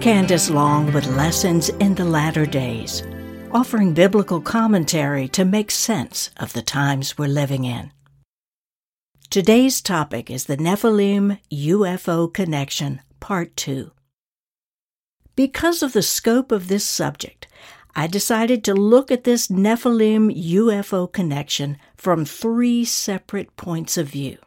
Candace Long with Lessons in the Latter Days, offering biblical commentary to make sense of the times we're living in. Today's topic is the Nephilim UFO Connection, Part 2. Because of the scope of this subject, I decided to look at this Nephilim UFO connection from three separate points of view.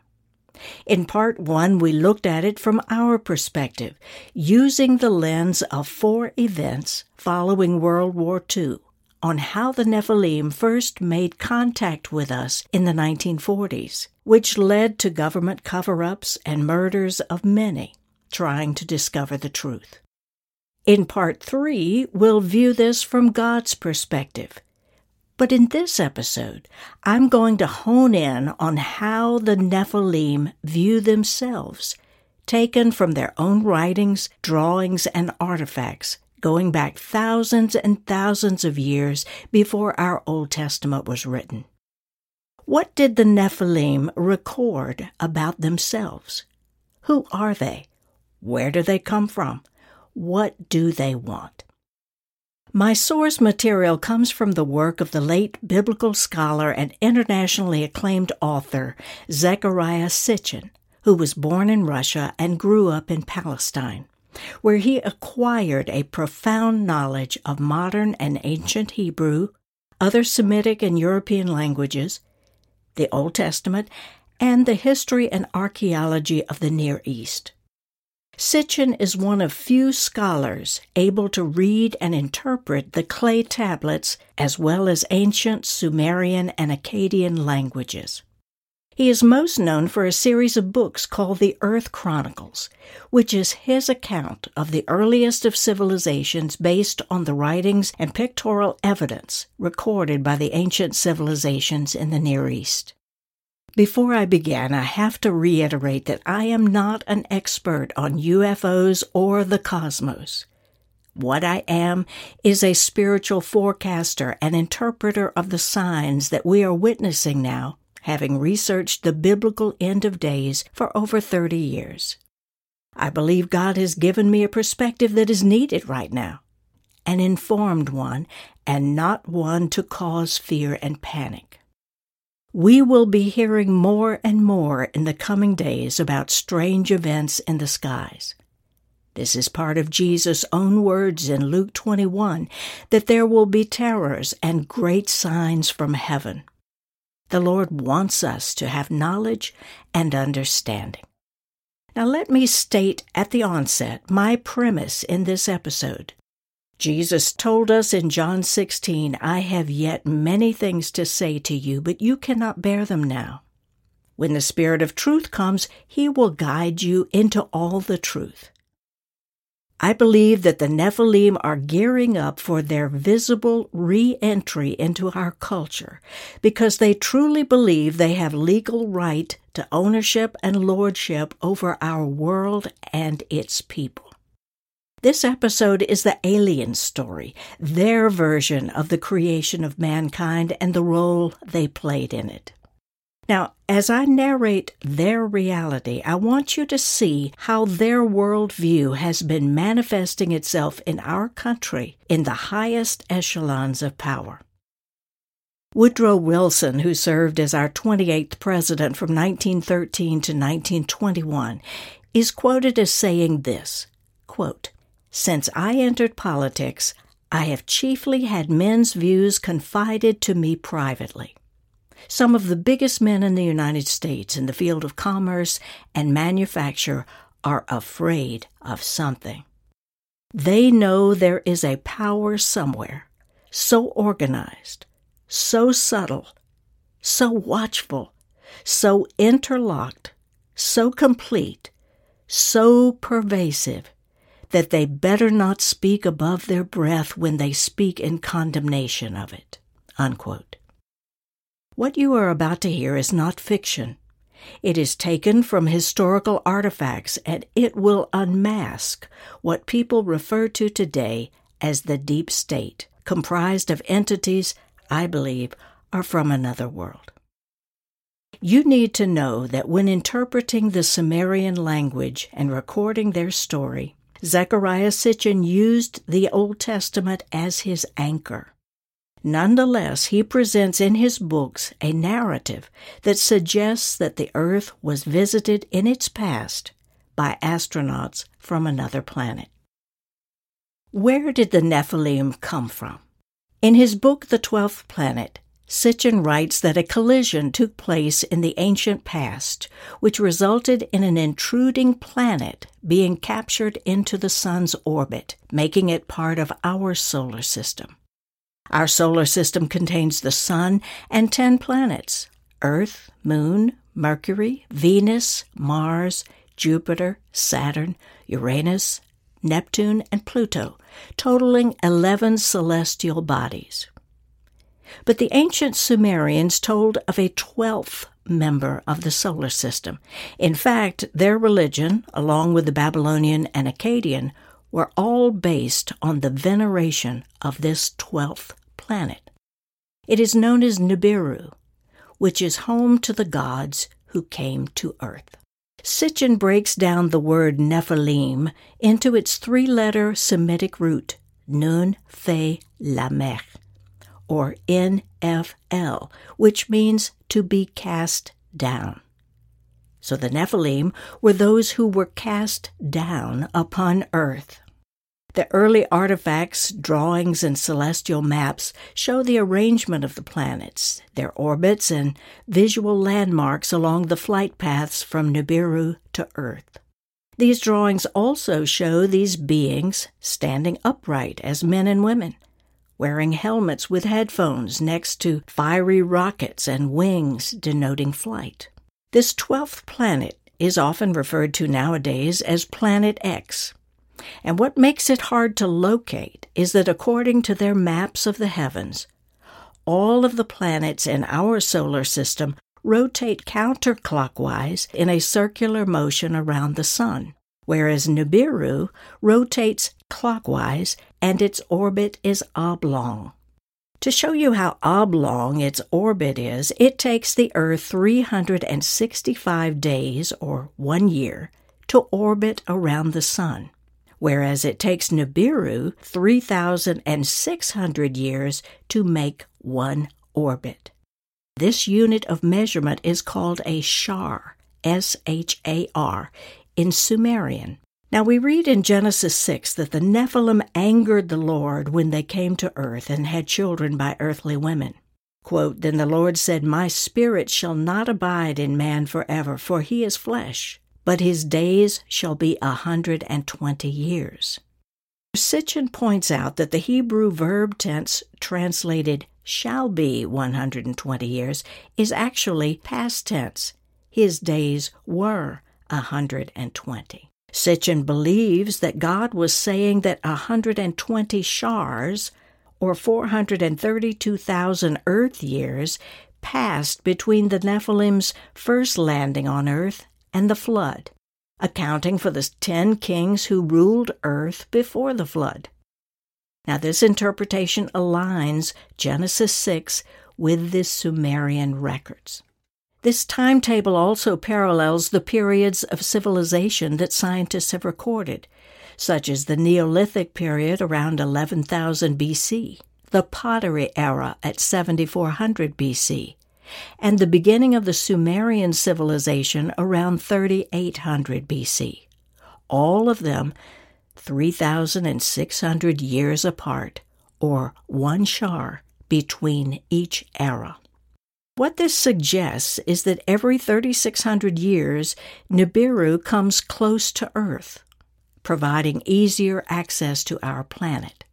In part one, we looked at it from our perspective, using the lens of four events following World War II on how the Nephilim first made contact with us in the 1940s, which led to government cover ups and murders of many trying to discover the truth. In part three, we'll view this from God's perspective but in this episode, I'm going to hone in on how the Nephilim view themselves, taken from their own writings, drawings, and artifacts going back thousands and thousands of years before our Old Testament was written. What did the Nephilim record about themselves? Who are they? Where do they come from? What do they want? My source material comes from the work of the late biblical scholar and internationally acclaimed author Zecharia Sitchin, who was born in Russia and grew up in Palestine, where he acquired a profound knowledge of modern and ancient Hebrew, other Semitic and European languages, the Old Testament, and the history and archaeology of the Near East. Sitchin is one of few scholars able to read and interpret the clay tablets as well as ancient Sumerian and Akkadian languages. He is most known for a series of books called the Earth Chronicles, which is his account of the earliest of civilizations based on the writings and pictorial evidence recorded by the ancient civilizations in the Near East. Before I begin, I have to reiterate that I am not an expert on UFOs or the cosmos. What I am is a spiritual forecaster and interpreter of the signs that we are witnessing now, having researched the biblical end of days for over 30 years. I believe God has given me a perspective that is needed right now, an informed one, and not one to cause fear and panic. We will be hearing more and more in the coming days about strange events in the skies. This is part of Jesus' own words in Luke 21 that there will be terrors and great signs from heaven. The Lord wants us to have knowledge and understanding. Now, let me state at the onset my premise in this episode. Jesus told us in John 16, I have yet many things to say to you, but you cannot bear them now. When the Spirit of truth comes, he will guide you into all the truth. I believe that the Nephilim are gearing up for their visible re entry into our culture because they truly believe they have legal right to ownership and lordship over our world and its people. This episode is the alien story, their version of the creation of mankind and the role they played in it. Now, as I narrate their reality, I want you to see how their worldview has been manifesting itself in our country in the highest echelons of power. Woodrow Wilson, who served as our 28th president from 1913 to 1921, is quoted as saying this quote, since I entered politics, I have chiefly had men's views confided to me privately. Some of the biggest men in the United States in the field of commerce and manufacture are afraid of something. They know there is a power somewhere, so organized, so subtle, so watchful, so interlocked, so complete, so pervasive that they better not speak above their breath when they speak in condemnation of it. Unquote. What you are about to hear is not fiction. It is taken from historical artifacts and it will unmask what people refer to today as the deep state, comprised of entities I believe are from another world. You need to know that when interpreting the Sumerian language and recording their story, Zecharia Sitchin used the Old Testament as his anchor. Nonetheless, he presents in his books a narrative that suggests that the Earth was visited in its past by astronauts from another planet. Where did the Nephilim come from? In his book, The Twelfth Planet, Sitchin writes that a collision took place in the ancient past, which resulted in an intruding planet being captured into the Sun's orbit, making it part of our solar system. Our solar system contains the Sun and ten planets Earth, Moon, Mercury, Venus, Mars, Jupiter, Saturn, Uranus, Neptune, and Pluto, totaling 11 celestial bodies. But the ancient Sumerians told of a twelfth member of the solar system. In fact, their religion, along with the Babylonian and Akkadian, were all based on the veneration of this twelfth planet. It is known as Nibiru, which is home to the gods who came to earth. Sitchin breaks down the word Nephilim into its three letter Semitic root, Nun Fe Lamech, or NFL, which means to be cast down. So the Nephilim were those who were cast down upon earth. The early artifacts, drawings, and celestial maps show the arrangement of the planets, their orbits, and visual landmarks along the flight paths from Nibiru to Earth. These drawings also show these beings standing upright as men and women, wearing helmets with headphones next to fiery rockets and wings denoting flight. This twelfth planet is often referred to nowadays as Planet X and what makes it hard to locate is that according to their maps of the heavens, all of the planets in our solar system rotate counterclockwise in a circular motion around the Sun, whereas Nibiru rotates clockwise and its orbit is oblong. To show you how oblong its orbit is, it takes the Earth 365 days, or one year, to orbit around the Sun whereas it takes Nibiru 3,600 years to make one orbit. This unit of measurement is called a shar, S H A R, in Sumerian. Now we read in Genesis 6 that the Nephilim angered the Lord when they came to earth and had children by earthly women. Quote, then the Lord said, My spirit shall not abide in man forever, for he is flesh but his days shall be a hundred and twenty years. Sitchin points out that the Hebrew verb tense translated shall be 120 years is actually past tense. His days were a 120. Sitchin believes that God was saying that 120 shars, or 432,000 earth years, passed between the Nephilim's first landing on earth and the flood, accounting for the ten kings who ruled earth before the flood. Now, this interpretation aligns Genesis 6 with the Sumerian records. This timetable also parallels the periods of civilization that scientists have recorded, such as the Neolithic period around 11,000 BC, the Pottery era at 7400 BC, and the beginning of the Sumerian civilization around 3800 BC, all of them 3,600 years apart, or one shar between each era. What this suggests is that every 3,600 years, Nibiru comes close to Earth, providing easier access to our planet.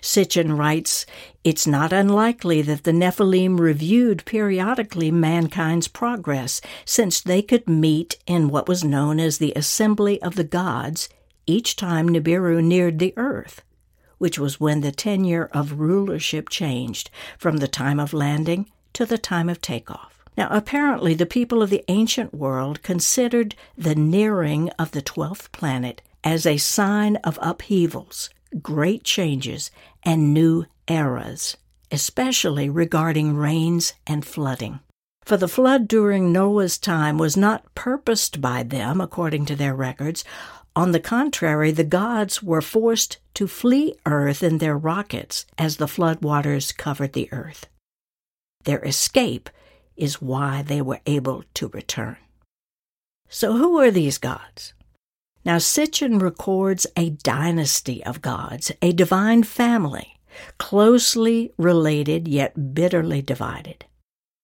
Sitchin writes, It's not unlikely that the Nephilim reviewed periodically mankind's progress, since they could meet in what was known as the Assembly of the Gods each time Nibiru neared the earth, which was when the tenure of rulership changed from the time of landing to the time of takeoff. Now, apparently, the people of the ancient world considered the nearing of the twelfth planet as a sign of upheavals great changes and new eras, especially regarding rains and flooding. For the flood during Noah's time was not purposed by them, according to their records. On the contrary, the gods were forced to flee earth in their rockets as the flood waters covered the earth. Their escape is why they were able to return. So, who are these gods? Now, Sitchin records a dynasty of gods, a divine family, closely related yet bitterly divided.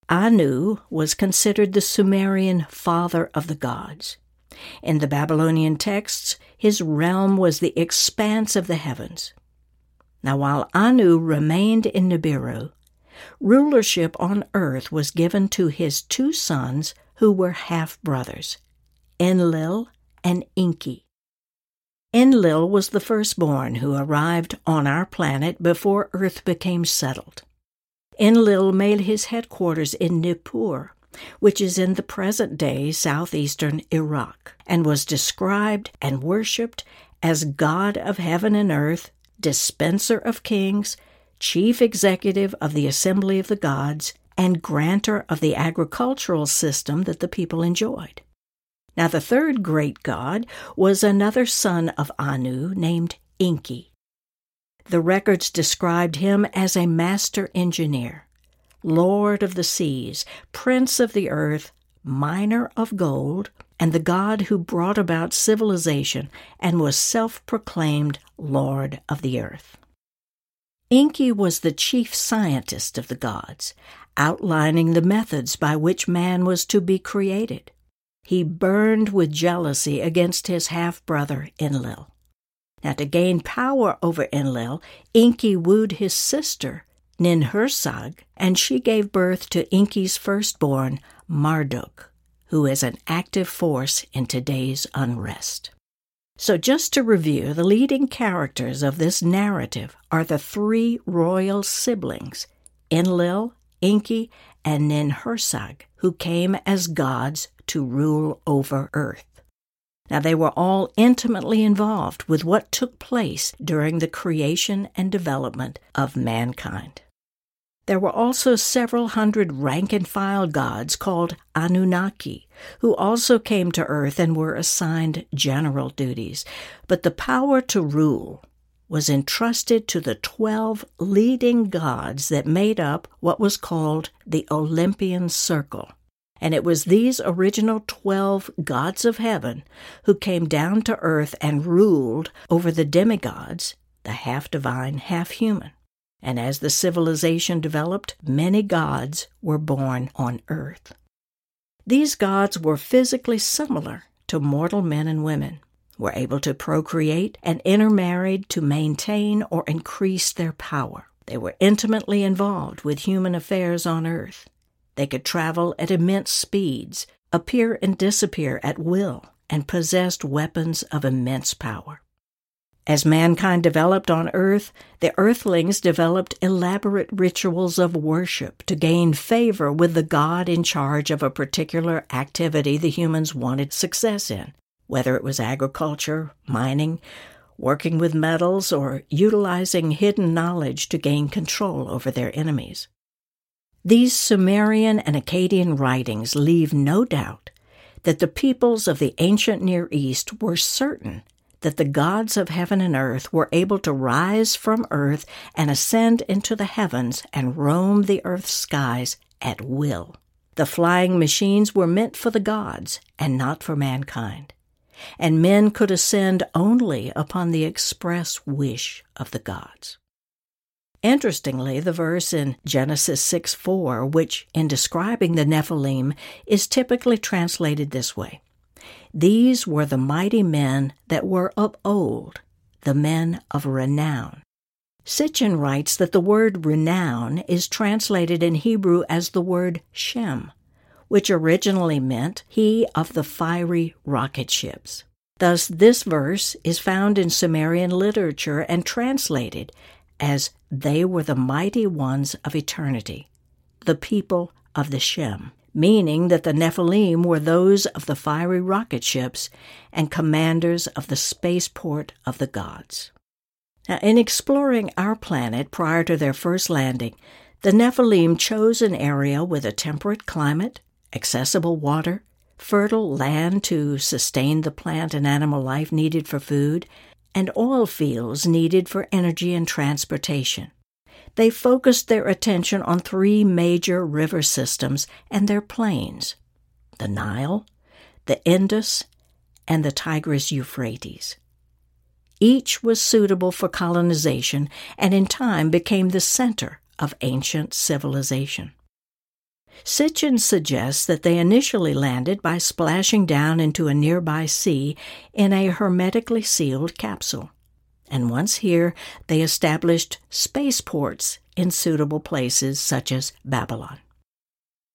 Anu was considered the Sumerian father of the gods. In the Babylonian texts, his realm was the expanse of the heavens. Now, while Anu remained in Nibiru, rulership on earth was given to his two sons who were half brothers, Enlil and Enki. Enlil was the firstborn who arrived on our planet before Earth became settled. Enlil made his headquarters in Nippur, which is in the present day southeastern Iraq, and was described and worshipped as God of heaven and earth, dispenser of kings, chief executive of the assembly of the gods, and grantor of the agricultural system that the people enjoyed. Now, the third great god was another son of Anu named Enki. The records described him as a master engineer, lord of the seas, prince of the earth, miner of gold, and the god who brought about civilization and was self proclaimed lord of the earth. Enki was the chief scientist of the gods, outlining the methods by which man was to be created he burned with jealousy against his half brother Enlil. Now, to gain power over Enlil, Enki wooed his sister, Ninhursag, and she gave birth to Enki's firstborn, Marduk, who is an active force in today's unrest. So, just to review, the leading characters of this narrative are the three royal siblings Enlil, Enki, and Ninhursag, who came as gods to rule over earth. Now, they were all intimately involved with what took place during the creation and development of mankind. There were also several hundred rank and file gods called Anunnaki, who also came to earth and were assigned general duties. But the power to rule was entrusted to the twelve leading gods that made up what was called the Olympian Circle and it was these original twelve gods of heaven who came down to earth and ruled over the demigods, the half divine, half human. And as the civilization developed, many gods were born on earth. These gods were physically similar to mortal men and women, were able to procreate, and intermarried to maintain or increase their power. They were intimately involved with human affairs on earth. They could travel at immense speeds, appear and disappear at will, and possessed weapons of immense power. As mankind developed on earth, the earthlings developed elaborate rituals of worship to gain favor with the god in charge of a particular activity the humans wanted success in, whether it was agriculture, mining, working with metals, or utilizing hidden knowledge to gain control over their enemies. These Sumerian and Akkadian writings leave no doubt that the peoples of the ancient Near East were certain that the gods of heaven and earth were able to rise from earth and ascend into the heavens and roam the earth's skies at will. The flying machines were meant for the gods and not for mankind, and men could ascend only upon the express wish of the gods. Interestingly, the verse in Genesis 6 4, which in describing the Nephilim is typically translated this way These were the mighty men that were of old, the men of renown. Sitchin writes that the word renown is translated in Hebrew as the word Shem, which originally meant he of the fiery rocket ships. Thus, this verse is found in Sumerian literature and translated as they were the mighty ones of eternity, the people of the Shem, meaning that the Nephilim were those of the fiery rocket ships and commanders of the spaceport of the gods. Now, in exploring our planet prior to their first landing, The Nephilim chose an area with a temperate climate, accessible water, fertile land to sustain the plant and animal life needed for food, and oil fields needed for energy and transportation. They focused their attention on three major river systems and their plains the Nile, the Indus, and the Tigris Euphrates. Each was suitable for colonization and in time became the center of ancient civilization. Sitchin suggests that they initially landed by splashing down into a nearby sea in a hermetically sealed capsule. And once here, they established spaceports in suitable places such as Babylon.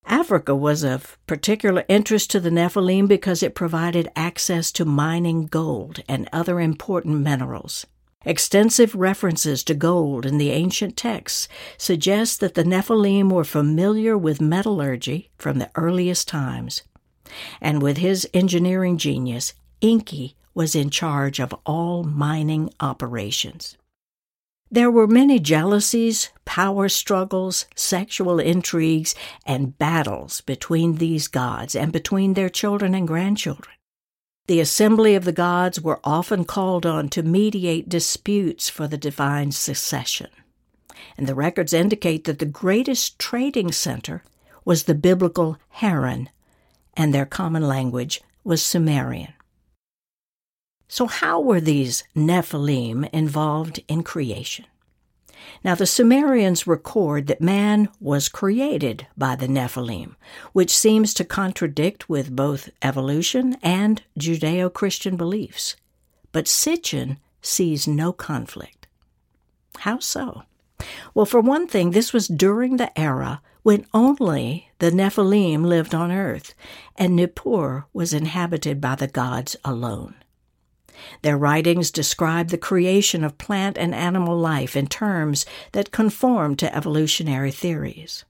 Africa was of particular interest to the Nephilim because it provided access to mining gold and other important minerals. Extensive references to gold in the ancient texts suggest that the Nephilim were familiar with metallurgy from the earliest times. And with his engineering genius, Enki was in charge of all mining operations. There were many jealousies, power struggles, sexual intrigues, and battles between these gods and between their children and grandchildren. The assembly of the gods were often called on to mediate disputes for the divine succession. And the records indicate that the greatest trading center was the biblical Haran, and their common language was Sumerian. So, how were these Nephilim involved in creation? Now, the Sumerians record that man was created by the Nephilim, which seems to contradict with both evolution and Judeo Christian beliefs. But Sitchin sees no conflict. How so? Well, for one thing, this was during the era when only the Nephilim lived on earth, and Nippur was inhabited by the gods alone. Their writings describe the creation of plant and animal life in terms that conform to evolutionary theories.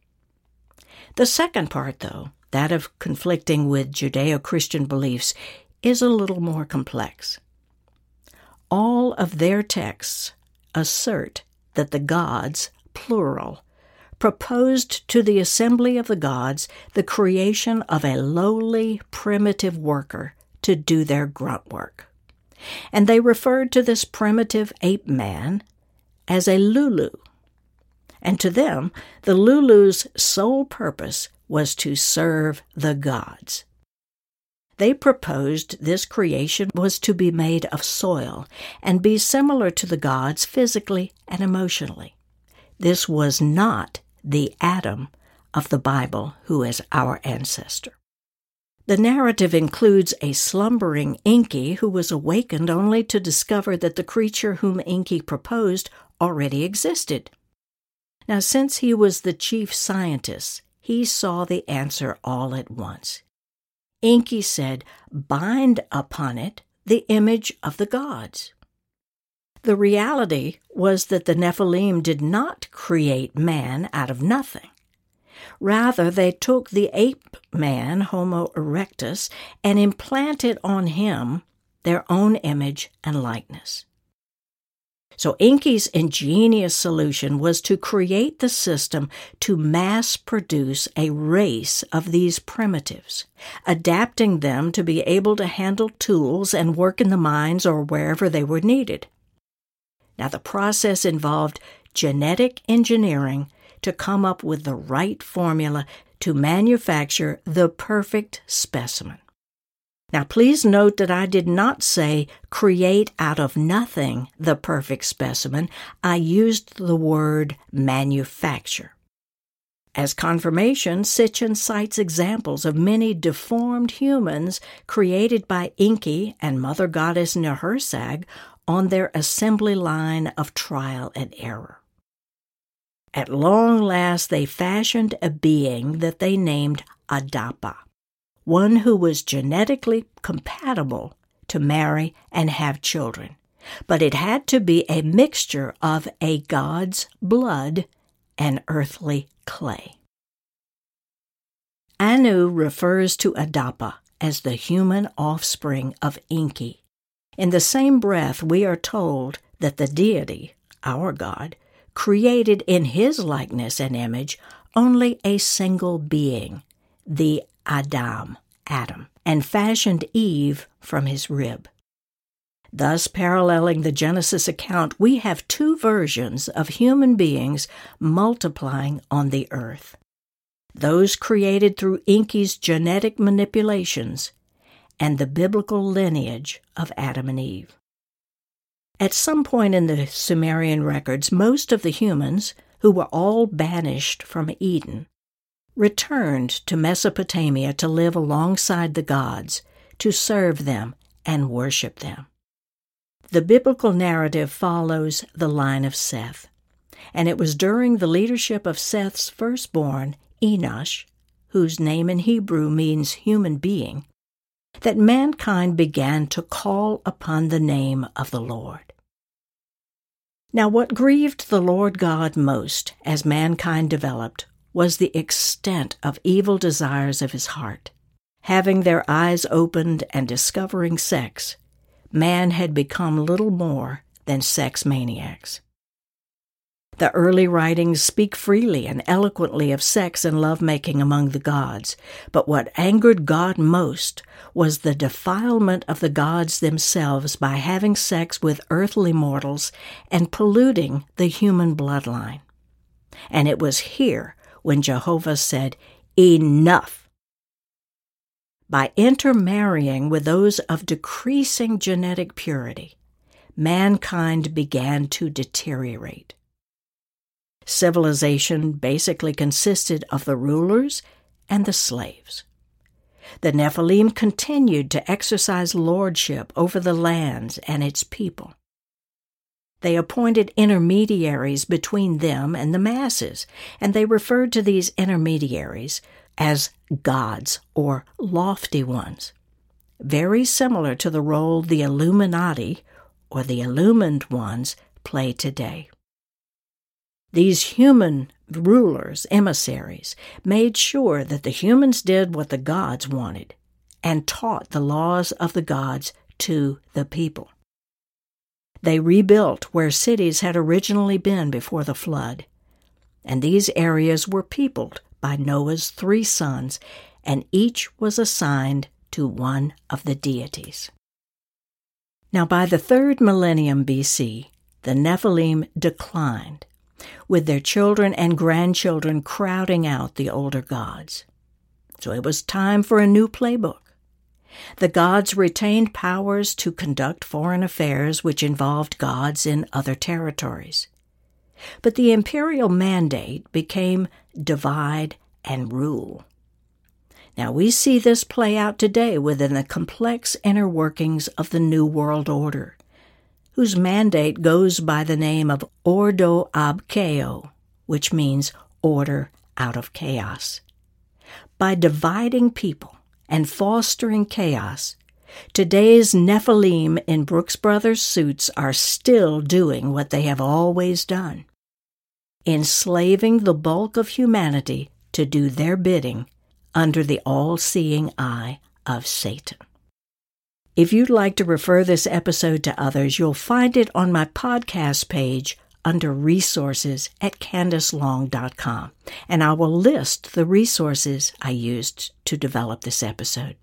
The second part, though, that of conflicting with Judeo Christian beliefs, is a little more complex. All of their texts assert that the gods, plural, proposed to the assembly of the gods the creation of a lowly, primitive worker to do their grunt work and they referred to this primitive ape man as a Lulu. And to them, the Lulu's sole purpose was to serve the gods. They proposed this creation was to be made of soil and be similar to the gods physically and emotionally. This was not the Adam of the Bible who is our ancestor. The narrative includes a slumbering Enki who was awakened only to discover that the creature whom Enki proposed already existed. Now, since he was the chief scientist, he saw the answer all at once. Enki said, Bind upon it the image of the gods. The reality was that the Nephilim did not create man out of nothing. Rather, they took the ape man, Homo erectus, and implanted on him their own image and likeness. So Enki's ingenious solution was to create the system to mass produce a race of these primitives, adapting them to be able to handle tools and work in the mines or wherever they were needed. Now, the process involved genetic engineering to come up with the right formula to manufacture the perfect specimen. Now, please note that I did not say create out of nothing the perfect specimen. I used the word manufacture. As confirmation, Sitchin cites examples of many deformed humans created by Enki and Mother Goddess Ninhursag on their assembly line of trial and error. At long last, they fashioned a being that they named Adapa, one who was genetically compatible to marry and have children. But it had to be a mixture of a god's blood and earthly clay. Anu refers to Adapa as the human offspring of Enki. In the same breath, we are told that the deity, our God, created in his likeness and image only a single being, the Adam, Adam, and fashioned Eve from his rib. Thus, paralleling the Genesis account, we have two versions of human beings multiplying on the earth those created through Enki's genetic manipulations, and the biblical lineage of Adam and Eve. At some point in the Sumerian records, most of the humans, who were all banished from Eden, returned to Mesopotamia to live alongside the gods, to serve them and worship them. The biblical narrative follows the line of Seth, and it was during the leadership of Seth's firstborn, Enosh, whose name in Hebrew means human being, that mankind began to call upon the name of the Lord. Now, what grieved the Lord God most as mankind developed was the extent of evil desires of his heart. Having their eyes opened and discovering sex, man had become little more than sex maniacs. The early writings speak freely and eloquently of sex and lovemaking among the gods, but what angered God most was the defilement of the gods themselves by having sex with earthly mortals and polluting the human bloodline. And it was here when Jehovah said, Enough! by intermarrying with those of decreasing genetic purity, mankind began to deteriorate. Civilization basically consisted of the rulers and the slaves. The Nephilim continued to exercise lordship over the lands and its people. They appointed intermediaries between them and the masses, and they referred to these intermediaries as gods or lofty ones, very similar to the role the Illuminati or the illumined ones play today. These human rulers, emissaries, made sure that the humans did what the gods wanted and taught the laws of the gods to the people. They rebuilt where cities had originally been before the flood, and these areas were peopled by Noah's three sons, and each was assigned to one of the deities. Now, by the third millennium BC, the Nephilim declined, with their children and grandchildren crowding out the older gods. So it was time for a new playbook. The gods retained powers to conduct foreign affairs which involved gods in other territories. But the imperial mandate became divide and rule. Now, we see this play out today within the complex inner workings of the New World Order, whose mandate goes by the name of Ordo ab Chao, which means order out of chaos. By dividing people and fostering chaos, today's Nephilim in Brooks Brothers suits are still doing what they have always done enslaving the bulk of humanity to do their bidding under the all seeing eye of Satan. If you'd like to refer this episode to others, you'll find it on my podcast page under resources at candacelong.com, and I will list the resources I used to develop this episode.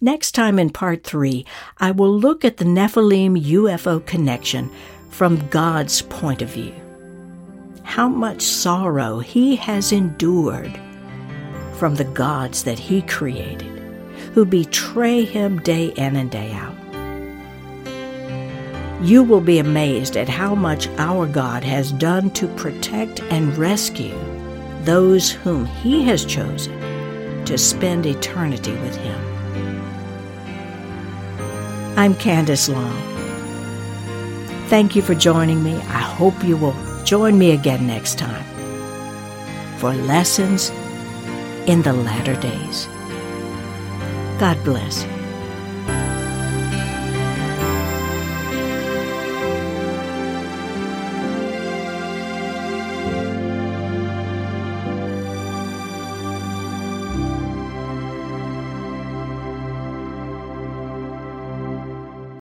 Next time in part three, I will look at the Nephilim UFO connection from God's point of view. How much sorrow he has endured from the gods that he created, who betray him day in and day out. You will be amazed at how much our God has done to protect and rescue those whom he has chosen to spend eternity with him. I'm Candace Long. Thank you for joining me. I hope you will Join me again next time for lessons in the latter days. God bless.